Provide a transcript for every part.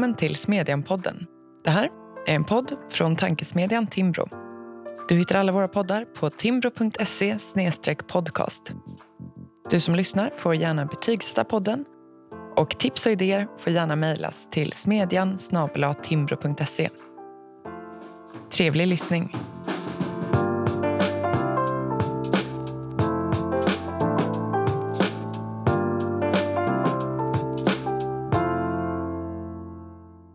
Välkommen till Smedjan-podden. Det här är en podd från tankesmedjan Timbro. Du hittar alla våra poddar på timbro.se podcast. Du som lyssnar får gärna betygsätta podden och tips och idéer får gärna mejlas till smedjan timbro.se. Trevlig lyssning.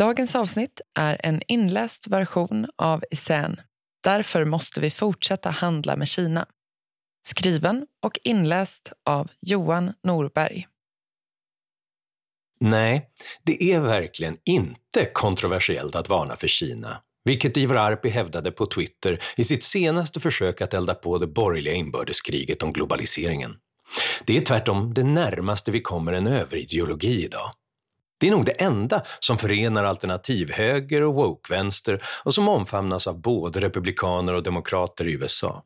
Dagens avsnitt är en inläst version av essän Därför måste vi fortsätta handla med Kina. Skriven och inläst av Johan Norberg. Nej, det är verkligen inte kontroversiellt att varna för Kina, vilket Ivar Arpi hävdade på Twitter i sitt senaste försök att elda på det borgerliga inbördeskriget om globaliseringen. Det är tvärtom det närmaste vi kommer en överideologi idag. Det är nog det enda som förenar alternativhöger och woke-vänster och som omfamnas av både republikaner och demokrater i USA.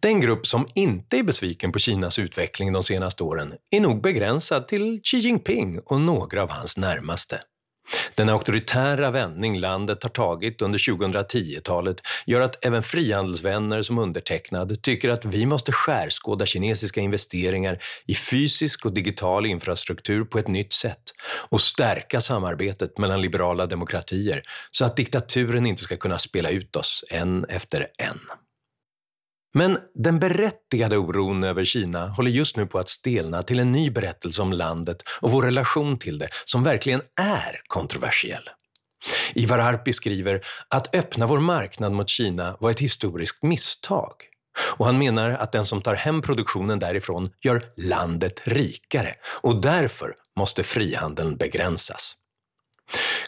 Den grupp som inte är besviken på Kinas utveckling de senaste åren är nog begränsad till Xi Jinping och några av hans närmaste. Den auktoritära vändning landet har tagit under 2010-talet gör att även frihandelsvänner som undertecknad tycker att vi måste skärskåda kinesiska investeringar i fysisk och digital infrastruktur på ett nytt sätt och stärka samarbetet mellan liberala demokratier så att diktaturen inte ska kunna spela ut oss en efter en. Men den berättigade oron över Kina håller just nu på att stelna till en ny berättelse om landet och vår relation till det som verkligen är kontroversiell. Ivar Arpi skriver att öppna vår marknad mot Kina var ett historiskt misstag. Och han menar att den som tar hem produktionen därifrån gör landet rikare och därför måste frihandeln begränsas.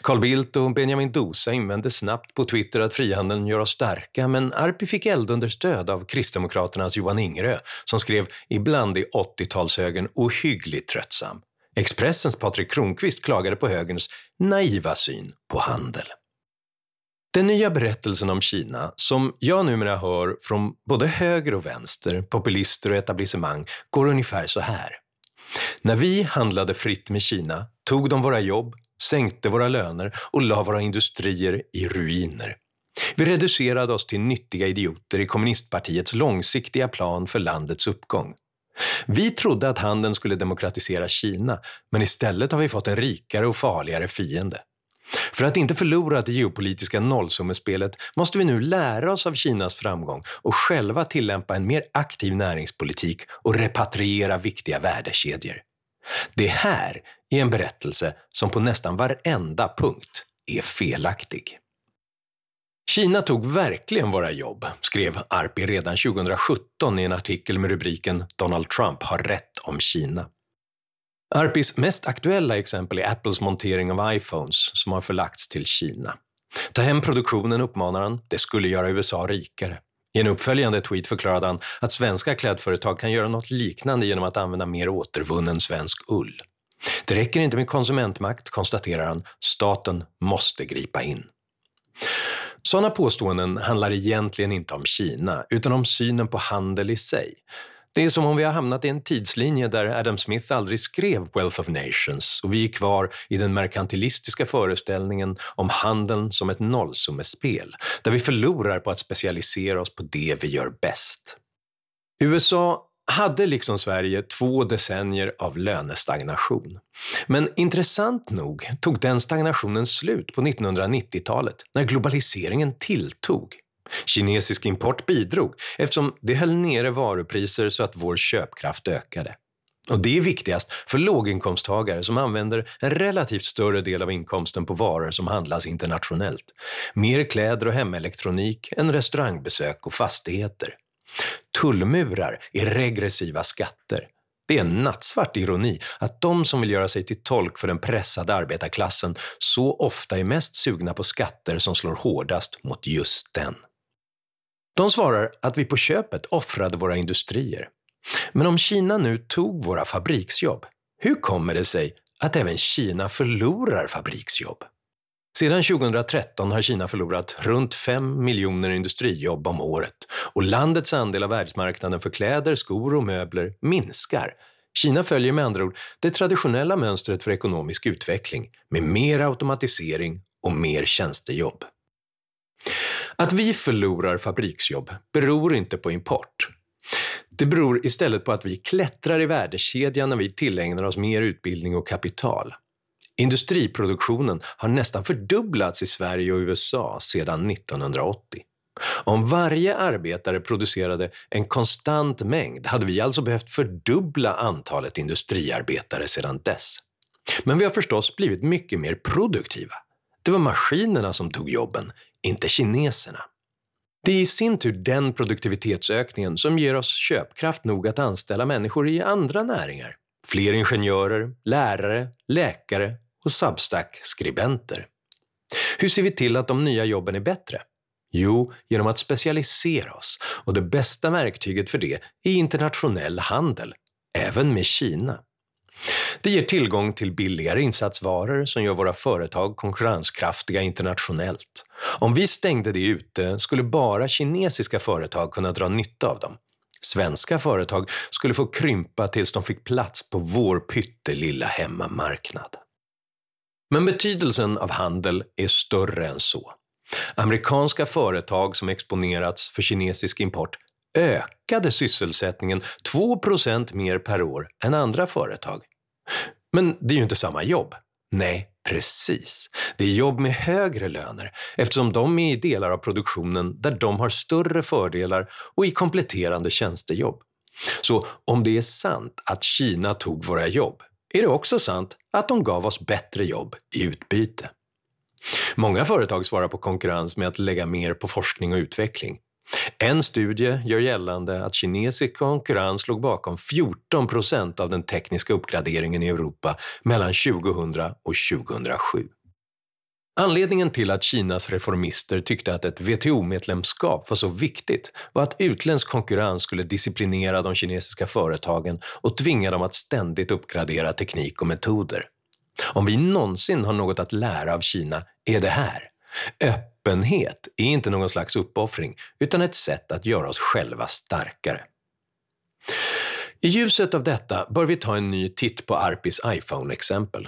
Carl Bildt och Benjamin Dosa invände snabbt på Twitter att frihandeln gör oss starka men Arpi fick eldunderstöd av Kristdemokraternas Johan Ingerö som skrev ibland i 80-talshögern ohyggligt tröttsam. Expressens Patrik Kronqvist klagade på högerns naiva syn på handel. Den nya berättelsen om Kina, som jag numera hör från både höger och vänster, populister och etablissemang, går ungefär så här. När vi handlade fritt med Kina tog de våra jobb, sänkte våra löner och la våra industrier i ruiner. Vi reducerade oss till nyttiga idioter i kommunistpartiets långsiktiga plan för landets uppgång. Vi trodde att handeln skulle demokratisera Kina, men istället har vi fått en rikare och farligare fiende. För att inte förlora det geopolitiska nollsummespelet måste vi nu lära oss av Kinas framgång och själva tillämpa en mer aktiv näringspolitik och repatriera viktiga värdekedjor. Det är här i en berättelse som på nästan varenda punkt är felaktig. Kina tog verkligen våra jobb, skrev Arpi redan 2017 i en artikel med rubriken “Donald Trump har rätt om Kina”. Arpis mest aktuella exempel är Apples montering av iPhones som har förlagts till Kina. Ta hem produktionen, uppmanar han. Det skulle göra USA rikare. I en uppföljande tweet förklarade han att svenska klädföretag kan göra något liknande genom att använda mer återvunnen svensk ull. Det räcker inte med konsumentmakt, konstaterar han. Staten måste gripa in. Sådana påståenden handlar egentligen inte om Kina, utan om synen på handel i sig. Det är som om vi har hamnat i en tidslinje där Adam Smith aldrig skrev Wealth of Nations och vi är kvar i den merkantilistiska föreställningen om handeln som ett nollsummespel, där vi förlorar på att specialisera oss på det vi gör bäst. USA hade liksom Sverige två decennier av lönestagnation. Men intressant nog tog den stagnationen slut på 1990-talet när globaliseringen tilltog. Kinesisk import bidrog eftersom det höll nere varupriser så att vår köpkraft ökade. Och det är viktigast för låginkomsttagare som använder en relativt större del av inkomsten på varor som handlas internationellt. Mer kläder och hemelektronik än restaurangbesök och fastigheter. Tullmurar är regressiva skatter. Det är en nattsvart ironi att de som vill göra sig till tolk för den pressade arbetarklassen så ofta är mest sugna på skatter som slår hårdast mot just den. De svarar att vi på köpet offrade våra industrier. Men om Kina nu tog våra fabriksjobb, hur kommer det sig att även Kina förlorar fabriksjobb? Sedan 2013 har Kina förlorat runt 5 miljoner industrijobb om året och landets andel av världsmarknaden för kläder, skor och möbler minskar. Kina följer med andra ord det traditionella mönstret för ekonomisk utveckling med mer automatisering och mer tjänstejobb. Att vi förlorar fabriksjobb beror inte på import. Det beror istället på att vi klättrar i värdekedjan när vi tillägnar oss mer utbildning och kapital. Industriproduktionen har nästan fördubblats i Sverige och USA sedan 1980. Om varje arbetare producerade en konstant mängd hade vi alltså behövt fördubbla antalet industriarbetare sedan dess. Men vi har förstås blivit mycket mer produktiva. Det var maskinerna som tog jobben, inte kineserna. Det är i sin tur den produktivitetsökningen som ger oss köpkraft nog att anställa människor i andra näringar. Fler ingenjörer, lärare, läkare och Substack-skribenter. Hur ser vi till att de nya jobben är bättre? Jo, genom att specialisera oss. Och det bästa verktyget för det är internationell handel, även med Kina. Det ger tillgång till billigare insatsvaror som gör våra företag konkurrenskraftiga internationellt. Om vi stängde det ute skulle bara kinesiska företag kunna dra nytta av dem. Svenska företag skulle få krympa tills de fick plats på vår pyttelilla hemmamarknad. Men betydelsen av handel är större än så. Amerikanska företag som exponerats för kinesisk import ökade sysselsättningen 2% mer per år än andra företag. Men det är ju inte samma jobb. Nej, precis. Det är jobb med högre löner eftersom de är i delar av produktionen där de har större fördelar och i kompletterande tjänstejobb. Så om det är sant att Kina tog våra jobb är det också sant att de gav oss bättre jobb i utbyte. Många företag svarar på konkurrens med att lägga mer på forskning och utveckling. En studie gör gällande att kinesisk konkurrens låg bakom 14 procent av den tekniska uppgraderingen i Europa mellan 2000 och 2007. Anledningen till att Kinas reformister tyckte att ett WTO-medlemskap var så viktigt var att utländsk konkurrens skulle disciplinera de kinesiska företagen och tvinga dem att ständigt uppgradera teknik och metoder. Om vi någonsin har något att lära av Kina är det här. Öppenhet är inte någon slags uppoffring utan ett sätt att göra oss själva starkare. I ljuset av detta bör vi ta en ny titt på Arpis iPhone-exempel.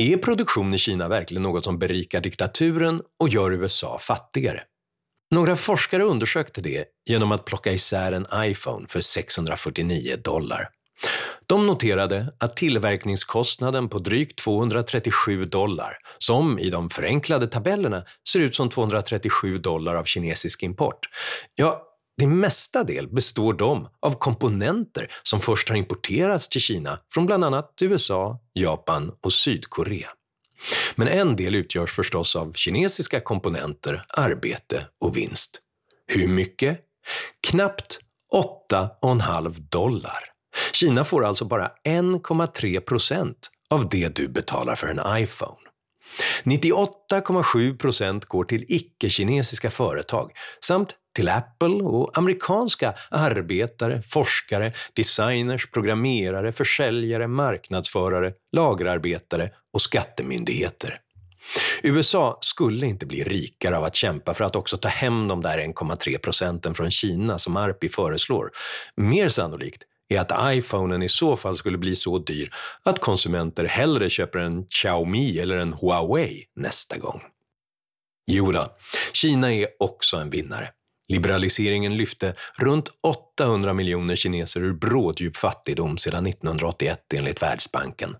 Är produktion i Kina verkligen något som berikar diktaturen och gör USA fattigare? Några forskare undersökte det genom att plocka isär en iPhone för 649 dollar. De noterade att tillverkningskostnaden på drygt 237 dollar, som i de förenklade tabellerna ser ut som 237 dollar av kinesisk import, ja, till mesta del består de av komponenter som först har importerats till Kina från bland annat USA, Japan och Sydkorea. Men en del utgörs förstås av kinesiska komponenter, arbete och vinst. Hur mycket? Knappt 8,5 dollar. Kina får alltså bara 1,3 procent av det du betalar för en iPhone. 98,7 procent går till icke-kinesiska företag samt till Apple och amerikanska arbetare, forskare, designers, programmerare, försäljare, marknadsförare, lagerarbetare och skattemyndigheter. USA skulle inte bli rikare av att kämpa för att också ta hem de där 1,3 procenten från Kina som Arpi föreslår. Mer sannolikt är att iPhonen i så fall skulle bli så dyr att konsumenter hellre köper en Xiaomi eller en Huawei nästa gång. Jodå, Kina är också en vinnare. Liberaliseringen lyfte runt 800 miljoner kineser ur bråddjup fattigdom sedan 1981 enligt Världsbanken.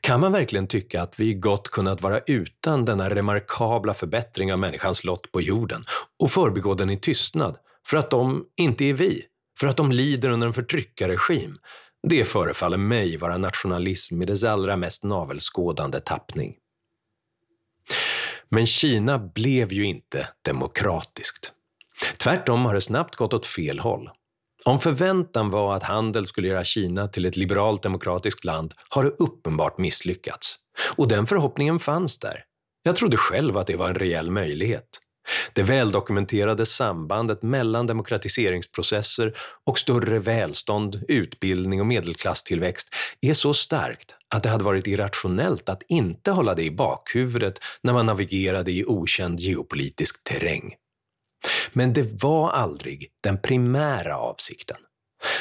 Kan man verkligen tycka att vi gott kunnat vara utan denna remarkabla förbättring av människans lott på jorden och förbigå den i tystnad för att de inte är vi, för att de lider under en förtryckarregim? Det förefaller mig vara nationalism i dess allra mest navelskådande tappning. Men Kina blev ju inte demokratiskt. Tvärtom har det snabbt gått åt fel håll. Om förväntan var att handel skulle göra Kina till ett liberalt demokratiskt land har det uppenbart misslyckats. Och den förhoppningen fanns där. Jag trodde själv att det var en reell möjlighet. Det väldokumenterade sambandet mellan demokratiseringsprocesser och större välstånd, utbildning och medelklasstillväxt är så starkt att det hade varit irrationellt att inte hålla det i bakhuvudet när man navigerade i okänd geopolitisk terräng. Men det var aldrig den primära avsikten.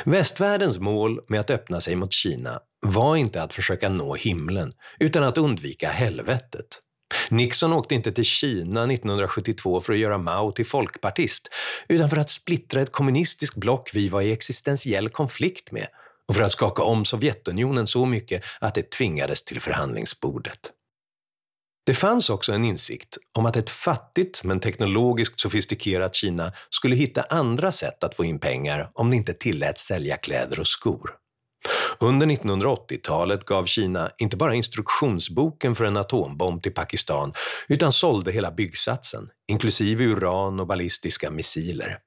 Västvärldens mål med att öppna sig mot Kina var inte att försöka nå himlen, utan att undvika helvetet. Nixon åkte inte till Kina 1972 för att göra Mao till folkpartist, utan för att splittra ett kommunistiskt block vi var i existentiell konflikt med och för att skaka om Sovjetunionen så mycket att det tvingades till förhandlingsbordet. Det fanns också en insikt om att ett fattigt men teknologiskt sofistikerat Kina skulle hitta andra sätt att få in pengar om det inte tilläts sälja kläder och skor. Under 1980-talet gav Kina inte bara instruktionsboken för en atombomb till Pakistan utan sålde hela byggsatsen, inklusive uran och ballistiska missiler.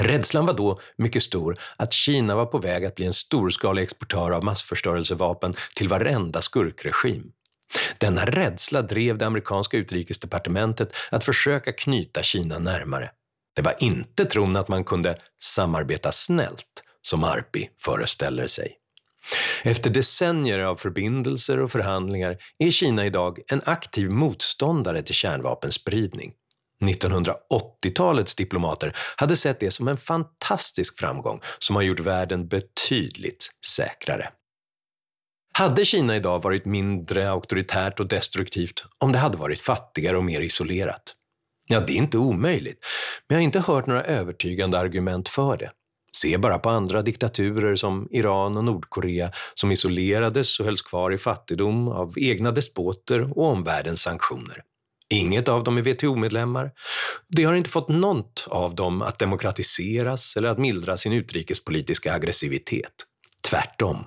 Rädslan var då mycket stor att Kina var på väg att bli en storskalig exportör av massförstörelsevapen till varenda skurkregim. Denna rädsla drev det amerikanska utrikesdepartementet att försöka knyta Kina närmare. Det var inte tron att man kunde samarbeta snällt som Arpi föreställer sig. Efter decennier av förbindelser och förhandlingar är Kina idag en aktiv motståndare till kärnvapenspridning. 1980-talets diplomater hade sett det som en fantastisk framgång som har gjort världen betydligt säkrare. Hade Kina idag varit mindre auktoritärt och destruktivt om det hade varit fattigare och mer isolerat? Ja, det är inte omöjligt, men jag har inte hört några övertygande argument för det. Se bara på andra diktaturer som Iran och Nordkorea som isolerades och hölls kvar i fattigdom av egna despoter och omvärldens sanktioner. Inget av dem är WTO-medlemmar. Det har inte fått något av dem att demokratiseras eller att mildra sin utrikespolitiska aggressivitet. Tvärtom.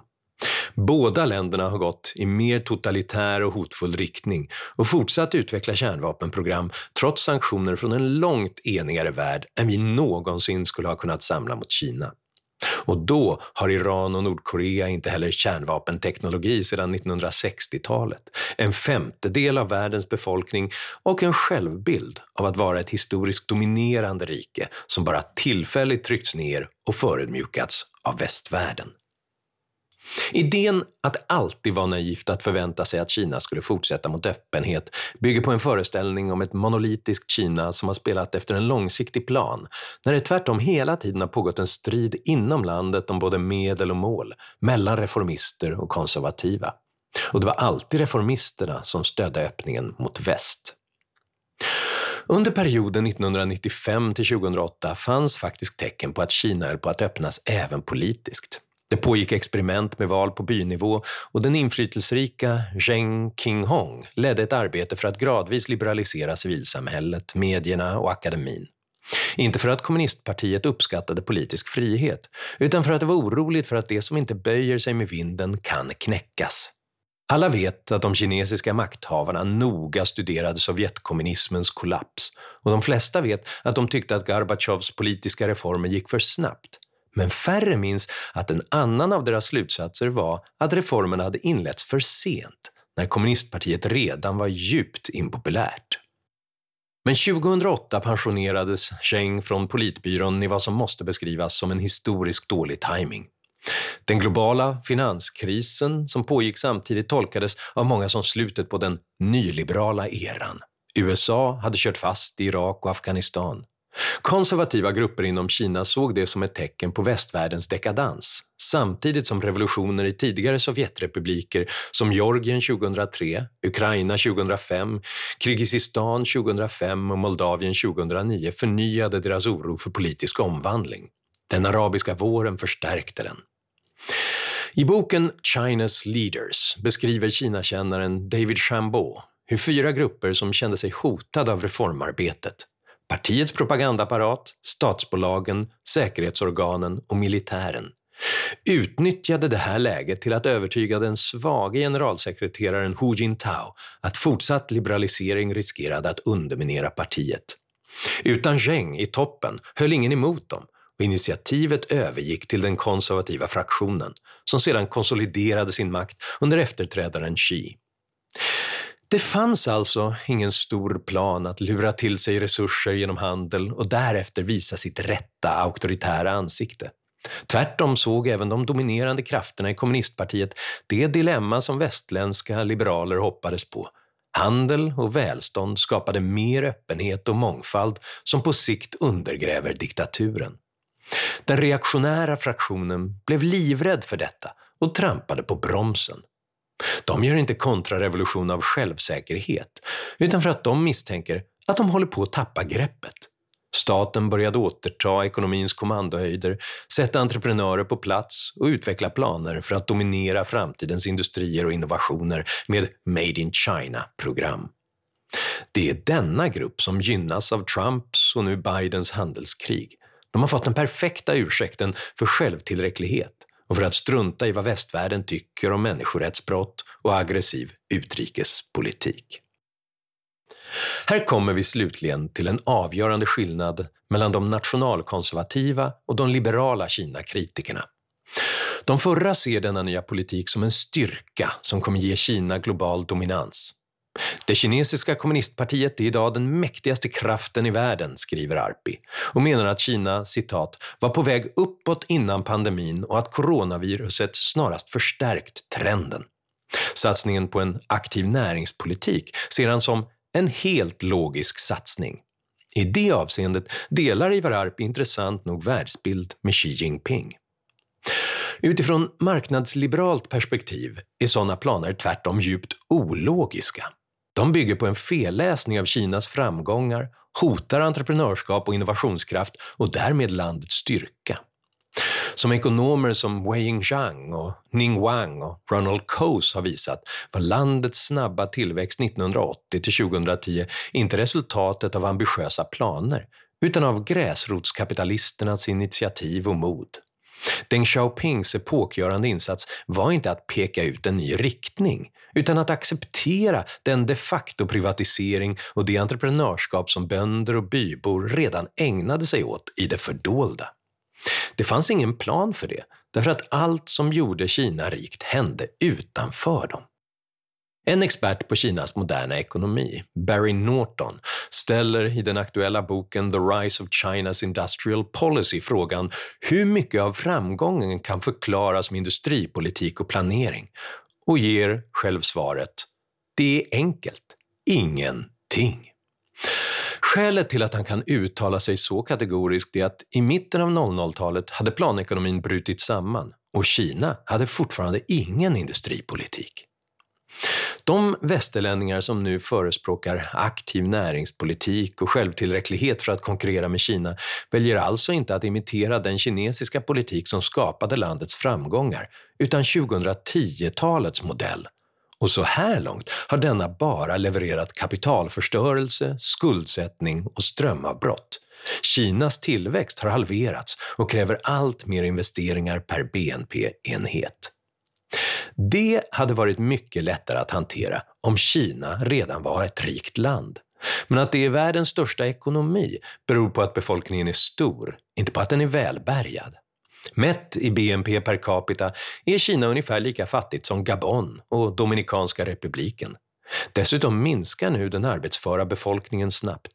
Båda länderna har gått i mer totalitär och hotfull riktning och fortsatt utveckla kärnvapenprogram trots sanktioner från en långt enigare värld än vi någonsin skulle ha kunnat samla mot Kina. Och då har Iran och Nordkorea inte heller kärnvapenteknologi sedan 1960-talet, en femtedel av världens befolkning och en självbild av att vara ett historiskt dominerande rike som bara tillfälligt tryckts ner och förödmjukats av västvärlden. Idén att alltid vara naivt att förvänta sig att Kina skulle fortsätta mot öppenhet bygger på en föreställning om ett monolitiskt Kina som har spelat efter en långsiktig plan, när det tvärtom hela tiden har pågått en strid inom landet om både medel och mål, mellan reformister och konservativa. Och det var alltid reformisterna som stödde öppningen mot väst. Under perioden 1995 till 2008 fanns faktiskt tecken på att Kina höll på att öppnas även politiskt. Det pågick experiment med val på bynivå och den inflytelserika Zheng Qinghong ledde ett arbete för att gradvis liberalisera civilsamhället, medierna och akademin. Inte för att kommunistpartiet uppskattade politisk frihet, utan för att det var oroligt för att det som inte böjer sig med vinden kan knäckas. Alla vet att de kinesiska makthavarna noga studerade Sovjetkommunismens kollaps och de flesta vet att de tyckte att Gorbatjovs politiska reformer gick för snabbt men färre minns att en annan av deras slutsatser var att reformerna hade inletts för sent, när kommunistpartiet redan var djupt impopulärt. Men 2008 pensionerades Cheng från politbyrån i vad som måste beskrivas som en historiskt dålig timing. Den globala finanskrisen som pågick samtidigt tolkades av många som slutet på den nyliberala eran. USA hade kört fast i Irak och Afghanistan. Konservativa grupper inom Kina såg det som ett tecken på västvärldens dekadans, samtidigt som revolutioner i tidigare Sovjetrepubliker som Georgien 2003, Ukraina 2005, Kirgizistan 2005 och Moldavien 2009 förnyade deras oro för politisk omvandling. Den arabiska våren förstärkte den. I boken China's Leaders beskriver Kinakännaren David Chambaud hur fyra grupper som kände sig hotade av reformarbetet partiets propagandaapparat, statsbolagen, säkerhetsorganen och militären utnyttjade det här läget till att övertyga den svage generalsekreteraren Hu Jintao att fortsatt liberalisering riskerade att underminera partiet. Utan Zheng i toppen höll ingen emot dem och initiativet övergick till den konservativa fraktionen som sedan konsoliderade sin makt under efterträdaren Xi. Det fanns alltså ingen stor plan att lura till sig resurser genom handel och därefter visa sitt rätta auktoritära ansikte. Tvärtom såg även de dominerande krafterna i kommunistpartiet det dilemma som västländska liberaler hoppades på. Handel och välstånd skapade mer öppenhet och mångfald som på sikt undergräver diktaturen. Den reaktionära fraktionen blev livrädd för detta och trampade på bromsen. De gör inte kontrarevolution av självsäkerhet, utan för att de misstänker att de håller på att tappa greppet. Staten började återta ekonomins kommandohöjder, sätta entreprenörer på plats och utveckla planer för att dominera framtidens industrier och innovationer med Made in China-program. Det är denna grupp som gynnas av Trumps och nu Bidens handelskrig. De har fått den perfekta ursäkten för självtillräcklighet och för att strunta i vad västvärlden tycker om människorättsbrott och aggressiv utrikespolitik. Här kommer vi slutligen till en avgörande skillnad mellan de nationalkonservativa och de liberala Kina-kritikerna. De förra ser denna nya politik som en styrka som kommer ge Kina global dominans. Det kinesiska kommunistpartiet är idag den mäktigaste kraften i världen, skriver Arpi och menar att Kina citat, var på väg uppåt innan pandemin och att coronaviruset snarast förstärkt trenden. Satsningen på en aktiv näringspolitik ser han som en helt logisk satsning. I det avseendet delar Ivar Arpi intressant nog världsbild med Xi Jinping. Utifrån marknadsliberalt perspektiv är sådana planer tvärtom djupt ologiska. De bygger på en felläsning av Kinas framgångar, hotar entreprenörskap och innovationskraft och därmed landets styrka. Som ekonomer som Wei Yingzhang och Ning Wang och Ronald Coase har visat var landets snabba tillväxt 1980 till 2010 inte resultatet av ambitiösa planer utan av gräsrotskapitalisternas initiativ och mod. Deng Xiaopings epokgörande insats var inte att peka ut en ny riktning utan att acceptera den de facto-privatisering och det entreprenörskap som bönder och bybor redan ägnade sig åt i det fördolda. Det fanns ingen plan för det, därför att allt som gjorde Kina rikt hände utanför dem. En expert på Kinas moderna ekonomi, Barry Norton, ställer i den aktuella boken The Rise of China's Industrial Policy frågan hur mycket av framgången kan förklaras med industripolitik och planering och ger själv svaret det är enkelt, ingenting. Skälet till att han kan uttala sig så kategoriskt är att i mitten av 00-talet hade planekonomin brutit samman och Kina hade fortfarande ingen industripolitik. De västerlänningar som nu förespråkar aktiv näringspolitik och självtillräcklighet för att konkurrera med Kina väljer alltså inte att imitera den kinesiska politik som skapade landets framgångar, utan 2010-talets modell. Och så här långt har denna bara levererat kapitalförstörelse, skuldsättning och strömavbrott. Kinas tillväxt har halverats och kräver allt mer investeringar per BNP-enhet. Det hade varit mycket lättare att hantera om Kina redan var ett rikt land. Men att det är världens största ekonomi beror på att befolkningen är stor, inte på att den är välbärgad. Mätt i BNP per capita är Kina ungefär lika fattigt som Gabon och Dominikanska republiken. Dessutom minskar nu den arbetsföra befolkningen snabbt.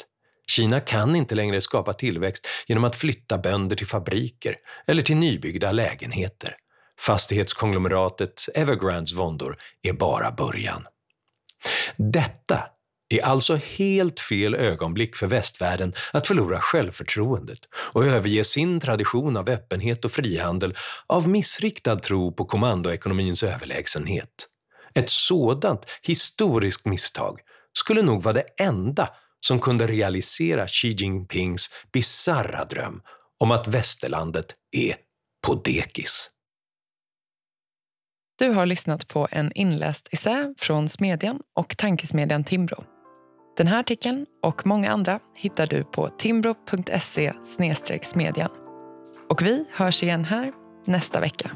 Kina kan inte längre skapa tillväxt genom att flytta bönder till fabriker eller till nybyggda lägenheter. Fastighetskonglomeratet Evergrandes våndor är bara början. Detta är alltså helt fel ögonblick för västvärlden att förlora självförtroendet och överge sin tradition av öppenhet och frihandel av missriktad tro på kommandoekonomins överlägsenhet. Ett sådant historiskt misstag skulle nog vara det enda som kunde realisera Xi Jinpings bizarra dröm om att västerlandet är på dekis. Du har lyssnat på en inläst essä från Smedjan och tankesmedjan Timbro. Den här artikeln och många andra hittar du på timbro.se smedjan. Och vi hörs igen här nästa vecka.